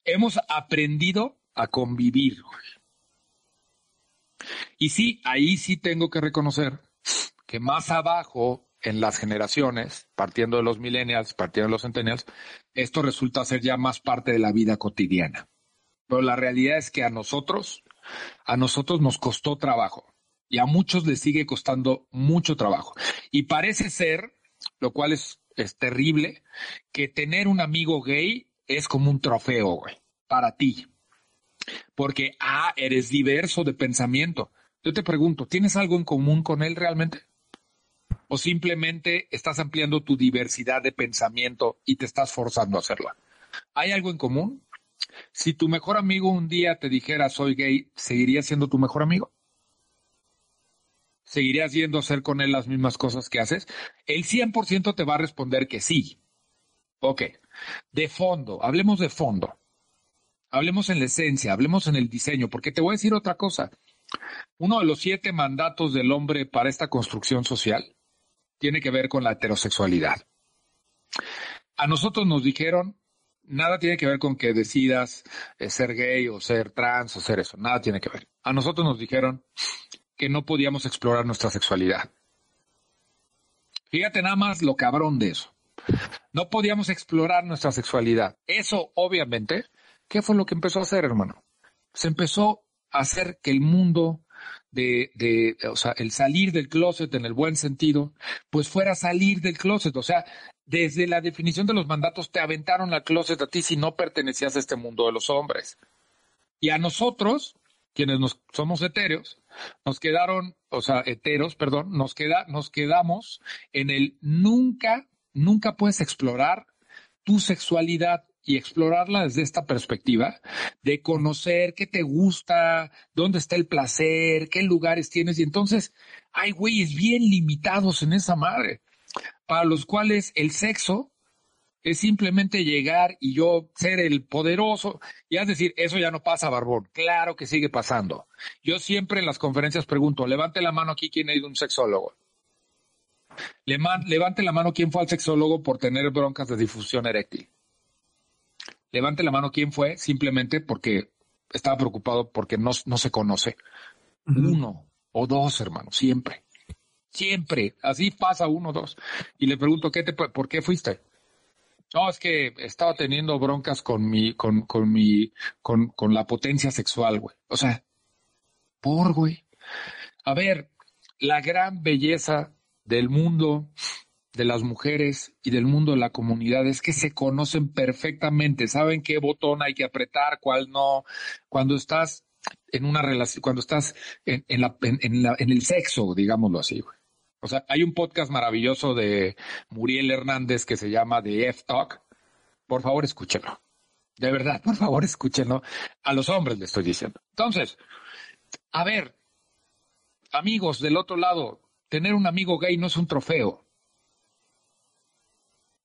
Hemos aprendido a convivir. Y sí, ahí sí tengo que reconocer que más abajo en las generaciones, partiendo de los millennials, partiendo de los centennials, esto resulta ser ya más parte de la vida cotidiana. Pero la realidad es que a nosotros, a nosotros nos costó trabajo y a muchos les sigue costando mucho trabajo. Y parece ser, lo cual es, es terrible, que tener un amigo gay es como un trofeo, güey, para ti. Porque, ah, eres diverso de pensamiento. Yo te pregunto, ¿tienes algo en común con él realmente? ¿O simplemente estás ampliando tu diversidad de pensamiento y te estás forzando a hacerlo? ¿Hay algo en común? Si tu mejor amigo un día te dijera soy gay, ¿seguiría siendo tu mejor amigo? ¿Seguirías yendo a hacer con él las mismas cosas que haces? El 100% te va a responder que sí. Ok. De fondo, hablemos de fondo. Hablemos en la esencia, hablemos en el diseño, porque te voy a decir otra cosa. Uno de los siete mandatos del hombre para esta construcción social tiene que ver con la heterosexualidad. A nosotros nos dijeron, nada tiene que ver con que decidas eh, ser gay o ser trans o ser eso, nada tiene que ver. A nosotros nos dijeron, que no podíamos explorar nuestra sexualidad. Fíjate nada más lo cabrón de eso. No podíamos explorar nuestra sexualidad. Eso, obviamente, ¿qué fue lo que empezó a hacer, hermano? Se empezó a hacer que el mundo de, de, o sea, el salir del closet en el buen sentido, pues fuera salir del closet. O sea, desde la definición de los mandatos te aventaron al closet a ti si no pertenecías a este mundo de los hombres. Y a nosotros, quienes nos, somos etéreos, nos quedaron, o sea, heteros, perdón, nos queda, nos quedamos en el nunca, nunca puedes explorar tu sexualidad y explorarla desde esta perspectiva de conocer qué te gusta, dónde está el placer, qué lugares tienes. Y entonces hay güeyes bien limitados en esa madre, para los cuales el sexo es simplemente llegar y yo ser el poderoso. Y es decir, eso ya no pasa, Barbón. Claro que sigue pasando. Yo siempre en las conferencias pregunto, levante la mano aquí quien ha ido un sexólogo. levante la mano quién fue al sexólogo por tener broncas de difusión eréctil. Levante la mano quién fue simplemente porque estaba preocupado porque no, no se conoce. Uno o dos, hermano, siempre. Siempre. Así pasa uno o dos. Y le pregunto, ¿qué te, ¿por qué fuiste? No, es que estaba teniendo broncas con mi, con, con mi, con, con la potencia sexual, güey. O sea, por, güey. A ver, la gran belleza del mundo de las mujeres y del mundo de la comunidad es que se conocen perfectamente, saben qué botón hay que apretar, cuál no. Cuando estás en una relación, cuando estás en, la, en, el sexo, digámoslo así. O sea, hay un podcast maravilloso de Muriel Hernández que se llama The F-Talk. Por favor, escúchenlo. De verdad, por favor, escúchenlo. A los hombres le estoy diciendo. Entonces, a ver, amigos del otro lado, tener un amigo gay no es un trofeo.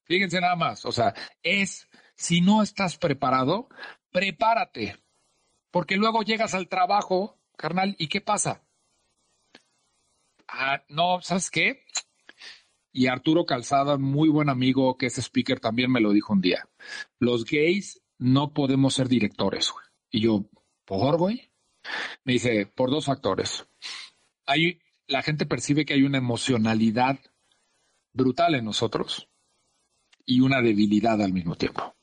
Fíjense nada más, o sea, es, si no estás preparado, prepárate, porque luego llegas al trabajo, carnal, ¿y qué pasa? Ah, no, ¿sabes qué? Y Arturo Calzada, muy buen amigo que es speaker, también me lo dijo un día. Los gays no podemos ser directores, güey. Y yo, ¿por, güey? Me dice, por dos factores. Hay, la gente percibe que hay una emocionalidad brutal en nosotros y una debilidad al mismo tiempo.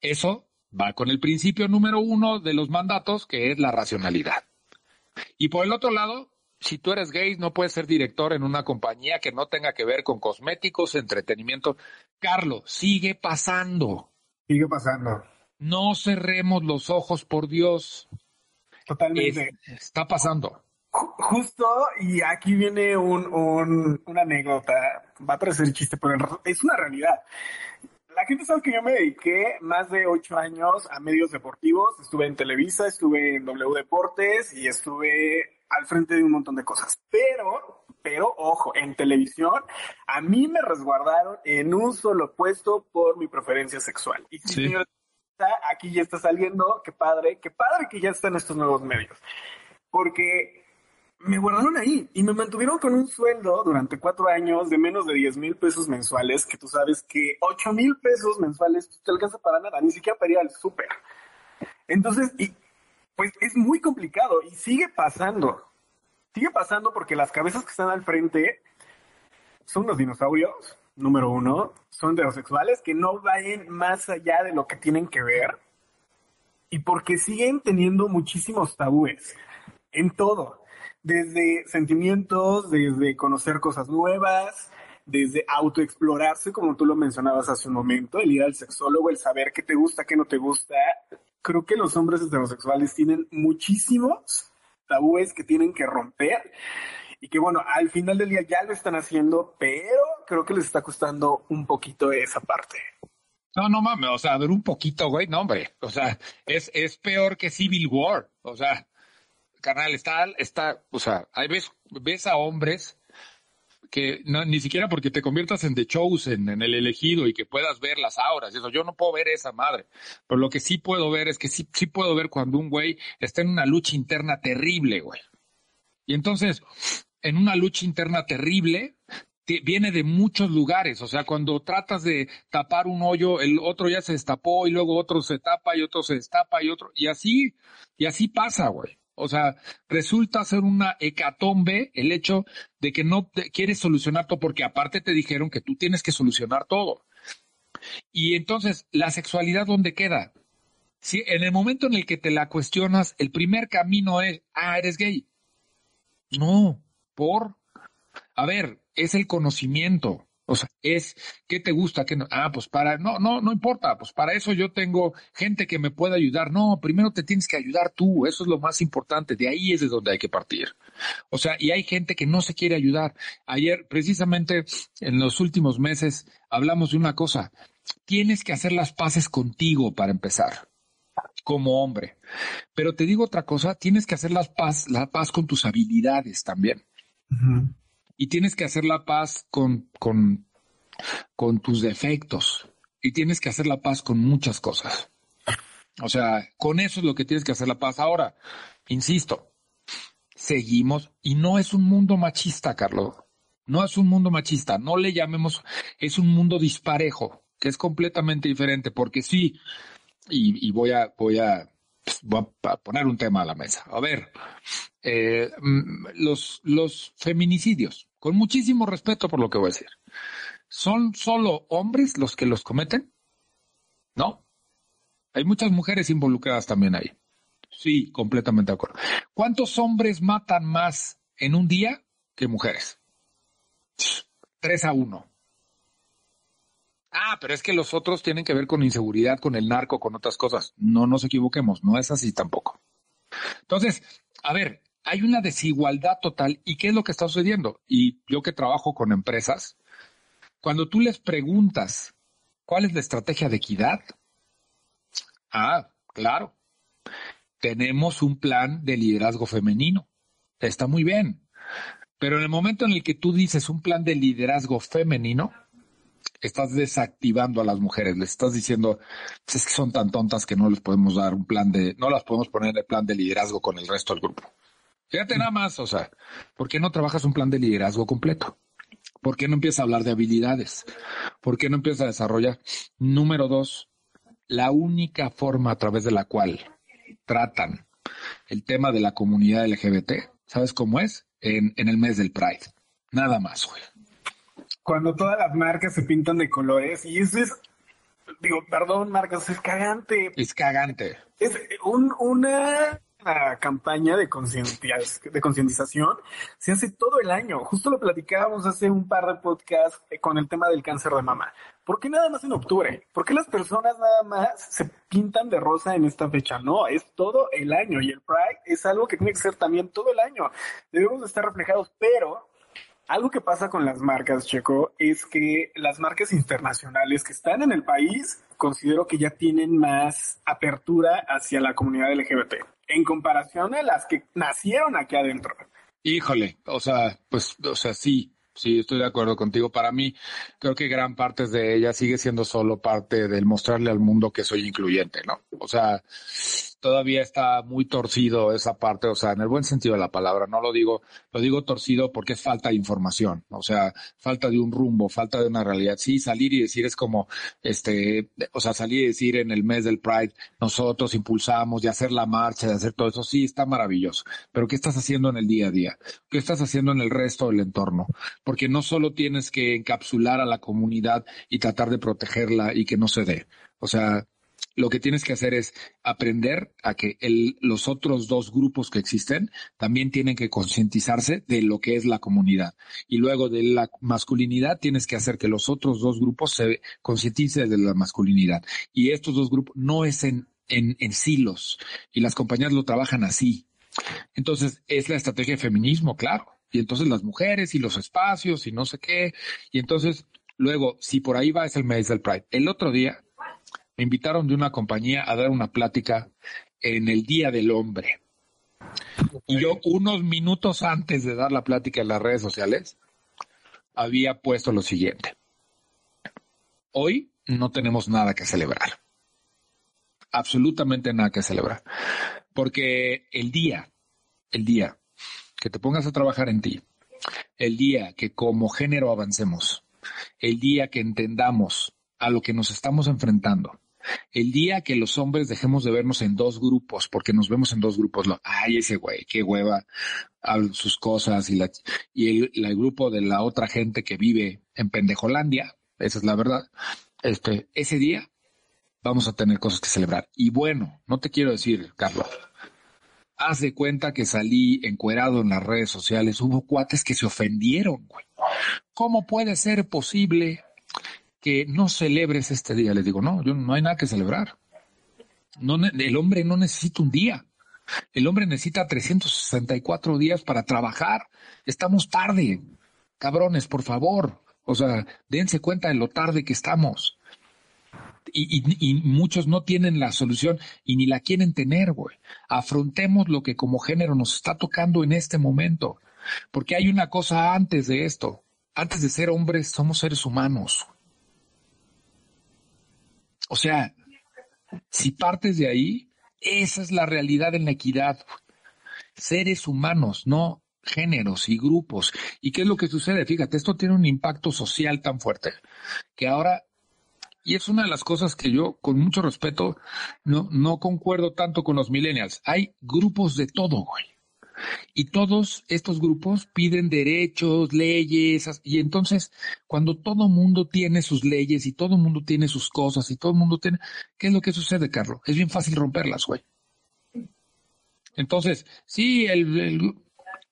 Eso va con el principio número uno de los mandatos, que es la racionalidad. Y por el otro lado, si tú eres gay, no puedes ser director en una compañía que no tenga que ver con cosméticos, entretenimiento. Carlos, sigue pasando.
Sigue pasando.
No cerremos los ojos, por Dios.
Totalmente.
está pasando.
Justo, y aquí viene un, una anécdota, va a parecer chiste, pero es una realidad. La gente sabe que yo me dediqué más de ocho años a medios deportivos, estuve en Televisa, estuve en W Deportes y estuve al frente de un montón de cosas. Pero, pero, ojo, en televisión, a mí me resguardaron en un solo puesto por mi preferencia sexual. Y sí, señor, aquí ya está saliendo, qué padre, qué padre que ya están estos nuevos medios. Porque me guardaron ahí y me mantuvieron con un sueldo durante cuatro años de menos de 10 mil pesos mensuales, que tú sabes que 8 mil pesos mensuales te alcanza para nada, ni siquiera para ir al súper. Entonces, y, pues es muy complicado y sigue pasando. Sigue pasando porque las cabezas que están al frente son los dinosaurios, número uno, son heterosexuales que no vayan más allá de lo que tienen que ver y porque siguen teniendo muchísimos tabúes en todo desde sentimientos, desde conocer cosas nuevas, desde autoexplorarse, como tú lo mencionabas hace un momento, el ir al sexólogo, el saber qué te gusta, qué no te gusta. Creo que los hombres heterosexuales tienen muchísimos tabúes que tienen que romper y que bueno, al final del día ya lo están haciendo, pero creo que les está costando un poquito esa parte.
No, no mames, o sea, a un poquito, güey, no, hombre, o sea, es, es peor que Civil War, o sea, carnal, está, está, o sea, hay ves, ves a hombres que no, ni siquiera porque te conviertas en The Chosen, en el elegido y que puedas ver las auras, eso, yo no puedo ver esa madre, pero lo que sí puedo ver es que sí, sí puedo ver cuando un güey está en una lucha interna terrible, güey. Y entonces, en una lucha interna terrible, viene de muchos lugares, o sea, cuando tratas de tapar un hoyo, el otro ya se destapó y luego otro se tapa y otro se destapa y otro, y así, y así pasa, güey. O sea, resulta ser una hecatombe el hecho de que no quieres solucionar todo, porque aparte te dijeron que tú tienes que solucionar todo. Y entonces, ¿la sexualidad dónde queda? Si en el momento en el que te la cuestionas, el primer camino es, ah, eres gay. No, por. A ver, es el conocimiento. O sea, es qué te gusta, qué no. Ah, pues para, no, no, no importa, pues para eso yo tengo gente que me puede ayudar. No, primero te tienes que ayudar tú, eso es lo más importante, de ahí es de donde hay que partir. O sea, y hay gente que no se quiere ayudar. Ayer, precisamente en los últimos meses, hablamos de una cosa. Tienes que hacer las paces contigo para empezar como hombre. Pero te digo otra cosa, tienes que hacer las paz, la paz con tus habilidades también y tienes que hacer la paz con, con, tus defectos y tienes que hacer la paz con muchas cosas. O sea, con eso es lo que tienes que hacer la paz. Ahora, insisto, seguimos y no es un mundo machista, Carlos. No es un mundo machista, no le llamemos, es un mundo disparejo, que es completamente diferente, porque sí, y, y voy a, voy a voy a poner un tema a la mesa. A ver, eh, los, los feminicidios, con muchísimo respeto por lo que voy a decir, ¿son solo hombres los que los cometen? No. Hay muchas mujeres involucradas también ahí. Sí, completamente de acuerdo. ¿Cuántos hombres matan más en un día que mujeres? Tres a uno. Ah, pero es que los otros tienen que ver con inseguridad, con el narco, con otras cosas. No nos equivoquemos, no es así tampoco. Entonces, a ver, hay una desigualdad total. ¿Y qué es lo que está sucediendo? Y yo que trabajo con empresas, cuando tú les preguntas cuál es la estrategia de equidad, ah, claro, tenemos un plan de liderazgo femenino. Está muy bien. Pero en el momento en el que tú dices un plan de liderazgo femenino, estás desactivando a las mujeres, les estás diciendo, es que son tan tontas que no les podemos dar un plan de, no las podemos poner en el plan de liderazgo con el resto del grupo. Fíjate nada más, o sea, ¿por qué no trabajas un plan de liderazgo completo? ¿Por qué no empiezas a hablar de habilidades? ¿Por qué no empiezas a desarrollar? Número dos, la única forma a través de la cual tratan el tema de la comunidad LGBT, ¿sabes cómo es? En, en el mes del Pride. Nada más, güey.
Cuando todas las marcas se pintan de colores y eso es, digo, perdón, marcas, es cagante.
Es cagante.
Es un, una campaña de, de concientización se hace todo el año. Justo lo platicábamos hace un par de podcasts eh, con el tema del cáncer de mama. ¿Por qué nada más en octubre? ¿Por qué las personas nada más se pintan de rosa en esta fecha? No, es todo el año y el Pride es algo que tiene que ser también todo el año. Debemos estar reflejados, pero algo que pasa con las marcas, Checo, es que las marcas internacionales que están en el país, considero que ya tienen más apertura hacia la comunidad LGBT, en comparación a las que nacieron aquí adentro.
Híjole, o sea, pues, o sea, sí, Sí, estoy de acuerdo contigo. Para mí, creo que gran parte de ella sigue siendo solo parte del mostrarle al mundo que soy incluyente, ¿no? O sea, todavía está muy torcido esa parte, o sea, en el buen sentido de la palabra, no lo digo, lo digo torcido porque es falta de información, o sea, falta de un rumbo, falta de una realidad. Sí, salir y decir es como, este, o sea, salir y decir en el mes del Pride, nosotros impulsamos de hacer la marcha, de hacer todo eso, sí, está maravilloso, pero ¿qué estás haciendo en el día a día? ¿Qué estás haciendo en el resto del entorno? Porque no solo tienes que encapsular a la comunidad y tratar de protegerla y que no se dé. O sea, lo que tienes que hacer es aprender a que el, los otros dos grupos que existen también tienen que concientizarse de lo que es la comunidad. Y luego de la masculinidad tienes que hacer que los otros dos grupos se concienticen de la masculinidad. Y estos dos grupos no es en, en, en silos. Y las compañías lo trabajan así. Entonces, es la estrategia de feminismo, claro. Y entonces las mujeres y los espacios y no sé qué. Y entonces, luego, si por ahí va, es el mes del Pride. El otro día, me invitaron de una compañía a dar una plática en el Día del Hombre. Y yo unos minutos antes de dar la plática en las redes sociales, había puesto lo siguiente. Hoy no tenemos nada que celebrar. Absolutamente nada que celebrar. Porque el día, el día que te pongas a trabajar en ti, el día que como género avancemos, el día que entendamos a lo que nos estamos enfrentando, el día que los hombres dejemos de vernos en dos grupos, porque nos vemos en dos grupos, lo, ay, ese güey, qué hueva, sus cosas y, la, y el, grupo de la otra gente que vive en Pendejolandia, esa es la verdad, este, ese día vamos a tener cosas que celebrar. Y bueno, no te quiero decir, Carlos, haz de cuenta que salí encuerado en las redes sociales, hubo cuates que se ofendieron, güey. ¿Cómo puede ser posible que no celebres este día. Le digo, no, yo no hay nada que celebrar. No, el hombre no necesita un día. El hombre necesita 364 días para trabajar. Estamos tarde. Cabrones, por favor. O sea, dense cuenta de lo tarde que estamos. Y, y, muchos no tienen la solución y ni la quieren tener, güey. Afrontemos lo que como género nos está tocando en este momento. Porque hay una cosa antes de esto. Antes de ser hombres, somos seres humanos. O sea, si partes de ahí, esa es la realidad en la equidad. Seres humanos, no géneros y grupos. ¿Y qué es lo que sucede? Fíjate, esto tiene un impacto social tan fuerte que ahora, y es una de las cosas que yo, con mucho respeto, no, no concuerdo tanto con los millennials. Hay grupos de todo, güey. Y todos estos grupos piden derechos, leyes, y entonces cuando todo mundo tiene sus leyes y todo mundo tiene sus cosas y todo el mundo tiene, ¿qué es lo que sucede, Carlos? Es bien fácil romperlas, güey. Entonces, sí, el,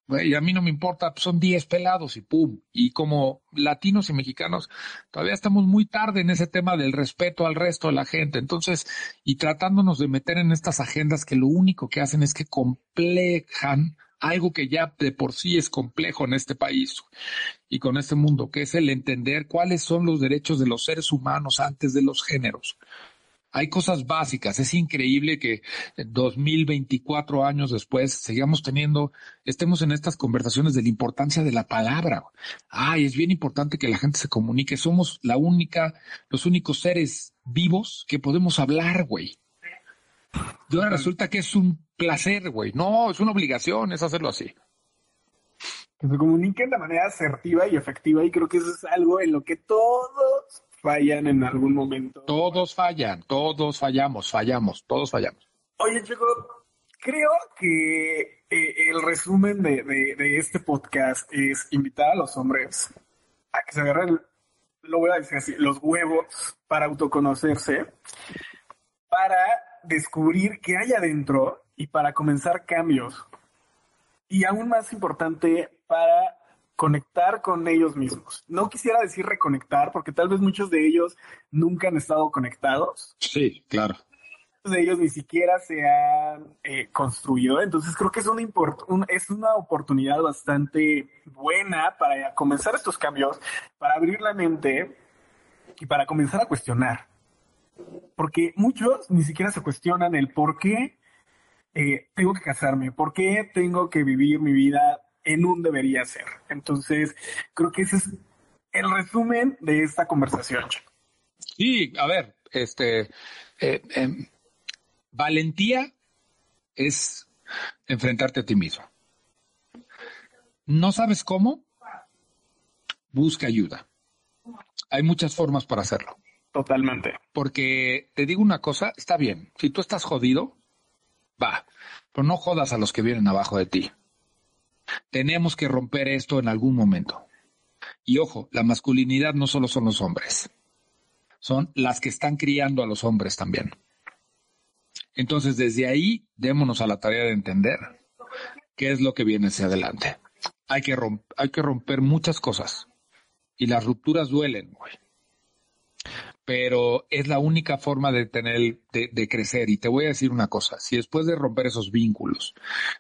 güey, a mí no me importa, son 10 pelados y pum. Y como latinos y mexicanos, todavía estamos muy tarde en ese tema del respeto al resto de la gente. Entonces, y tratándonos de meter en estas agendas que lo único que hacen es que complejan algo que ya de por sí es complejo en este país y con este mundo, que es el entender cuáles son los derechos de los seres humanos antes de los géneros. Hay cosas básicas. Es increíble que 2024 años después sigamos teniendo, estemos en estas conversaciones de la importancia de la palabra. Ay, es bien importante que la gente se comunique. Somos la única, los únicos seres vivos que podemos hablar, güey. Y ahora resulta que es un placer, güey. No, es una obligación, es hacerlo así.
Que se comuniquen de manera asertiva y efectiva y creo que eso es algo en lo que todos fallan en algún momento.
Todos fallan, todos fallamos, fallamos, todos fallamos.
Oye, chico, Creo que eh, el resumen de, de, este podcast es invitar a los hombres a que se agarren, lo voy a decir así, los huevos para autoconocerse, para descubrir qué hay adentro y para comenzar cambios. Y aún más importante, para conectar con ellos mismos. No quisiera decir reconectar, porque tal vez muchos de ellos nunca han estado conectados.
Sí, claro.
Muchos de ellos ni siquiera se han eh, construido. Entonces creo que es una, es una oportunidad bastante buena para comenzar estos cambios, para abrir la mente y para comenzar a cuestionar. Porque muchos ni siquiera se cuestionan el por qué eh, tengo que casarme, por qué tengo que vivir mi vida en un debería ser. Entonces, creo que ese es el resumen de esta conversación.
Sí, a ver, este, eh, em, valentía es enfrentarte a ti mismo. ¿No sabes cómo? Busca ayuda. Hay muchas formas para hacerlo.
Totalmente.
Porque te digo una cosa, está bien, si tú estás jodido, va, pero no jodas a los que vienen abajo de ti. Tenemos que romper esto en algún momento. Y ojo, la masculinidad no solo son los hombres, son las que están criando a los hombres también. Entonces, desde ahí, démonos a la tarea de entender qué es lo que viene hacia adelante. Hay que, romper muchas cosas. Y las rupturas duelen, güey pero es la única forma de tener, de, crecer. Y te voy a decir una cosa, si después de romper esos vínculos,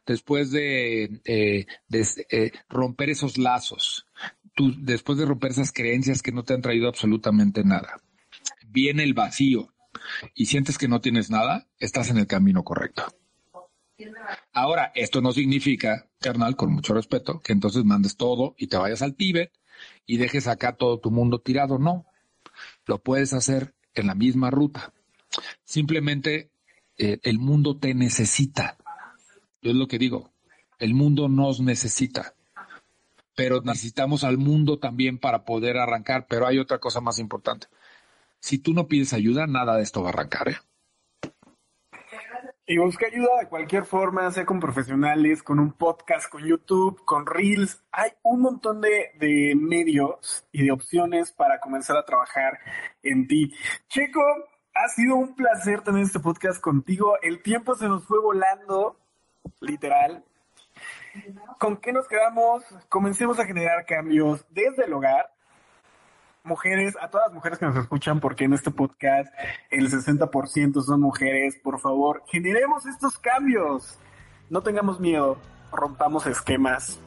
después de, eh, eh, romper esos lazos, después de romper esas creencias que no te han traído absolutamente nada, viene el vacío y sientes que no tienes nada, estás en el camino correcto. Ahora, esto no significa, carnal, con mucho respeto, que entonces mandes todo y te vayas al Tíbet y dejes acá todo tu mundo tirado. No, lo puedes hacer en la misma ruta. Simplemente eh, el mundo te necesita. Yo es lo que digo. El mundo nos necesita. Pero necesitamos al mundo también para poder arrancar. Pero hay otra cosa más importante. Si tú no pides ayuda, nada de esto va a arrancar. ¿eh?
Y busca ayuda de cualquier forma, sea con profesionales, con un podcast, con YouTube, con Reels. Hay un montón de, de medios y de opciones para comenzar a trabajar en ti. Checo, ha sido un placer tener este podcast contigo. El tiempo se nos fue volando, literal. ¿Con qué nos quedamos? Comencemos a generar cambios desde el hogar mujeres, a todas las mujeres que nos escuchan, porque en este podcast el 60% son mujeres, por favor, generemos estos cambios. No tengamos miedo, rompamos esquemas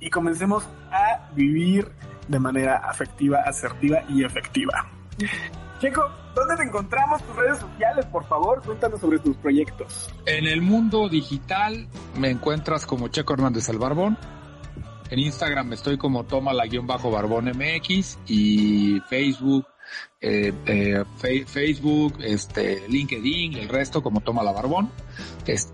y comencemos a vivir de manera afectiva, asertiva y efectiva. Checo, ¿dónde te encontramos? Tus redes sociales, por favor, cuéntanos sobre tus proyectos.
En el mundo digital me encuentras como Checo Hernández El Barbón en Instagram estoy como toma la guion bajo barbón MX y Facebook, eh, eh, Facebook, este, LinkedIn, el resto como toma la barbón.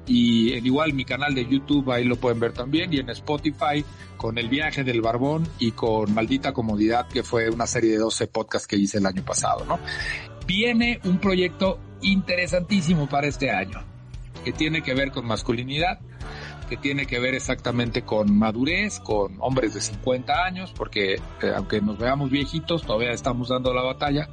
y en igual mi canal de YouTube ahí lo pueden ver también y en Spotify con el viaje del barbón y con maldita comodidad que fue una serie de 12 podcasts que hice el año pasado, ¿no? Viene un proyecto interesantísimo para este año que tiene que ver con masculinidad que tiene que ver exactamente con madurez, con hombres de 50 años, porque eh, aunque nos veamos viejitos, todavía estamos dando la batalla.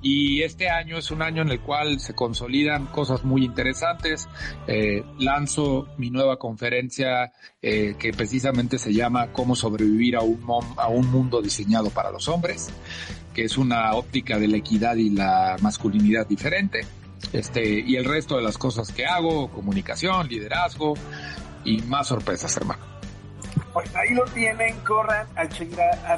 Y este año es un año en el cual se consolidan cosas muy interesantes. Eh, lanzo mi nueva conferencia eh, que precisamente se llama Cómo sobrevivir a un, a un mundo diseñado para los hombres, que es una óptica de la equidad y la masculinidad diferente. Este, y el resto de las cosas que hago, comunicación, liderazgo, y más sorpresas, hermano.
Pues ahí lo tienen, corran a,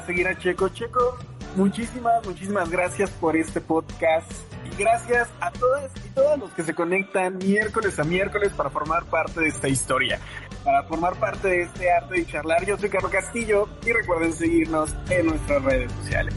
seguir a Checo. Checo, muchísimas, muchísimas gracias por este podcast y gracias a todos y todos los que se conectan miércoles a miércoles para formar parte de esta historia, para formar parte de este arte de charlar. Yo soy Carlos Castillo y recuerden seguirnos en nuestras redes sociales.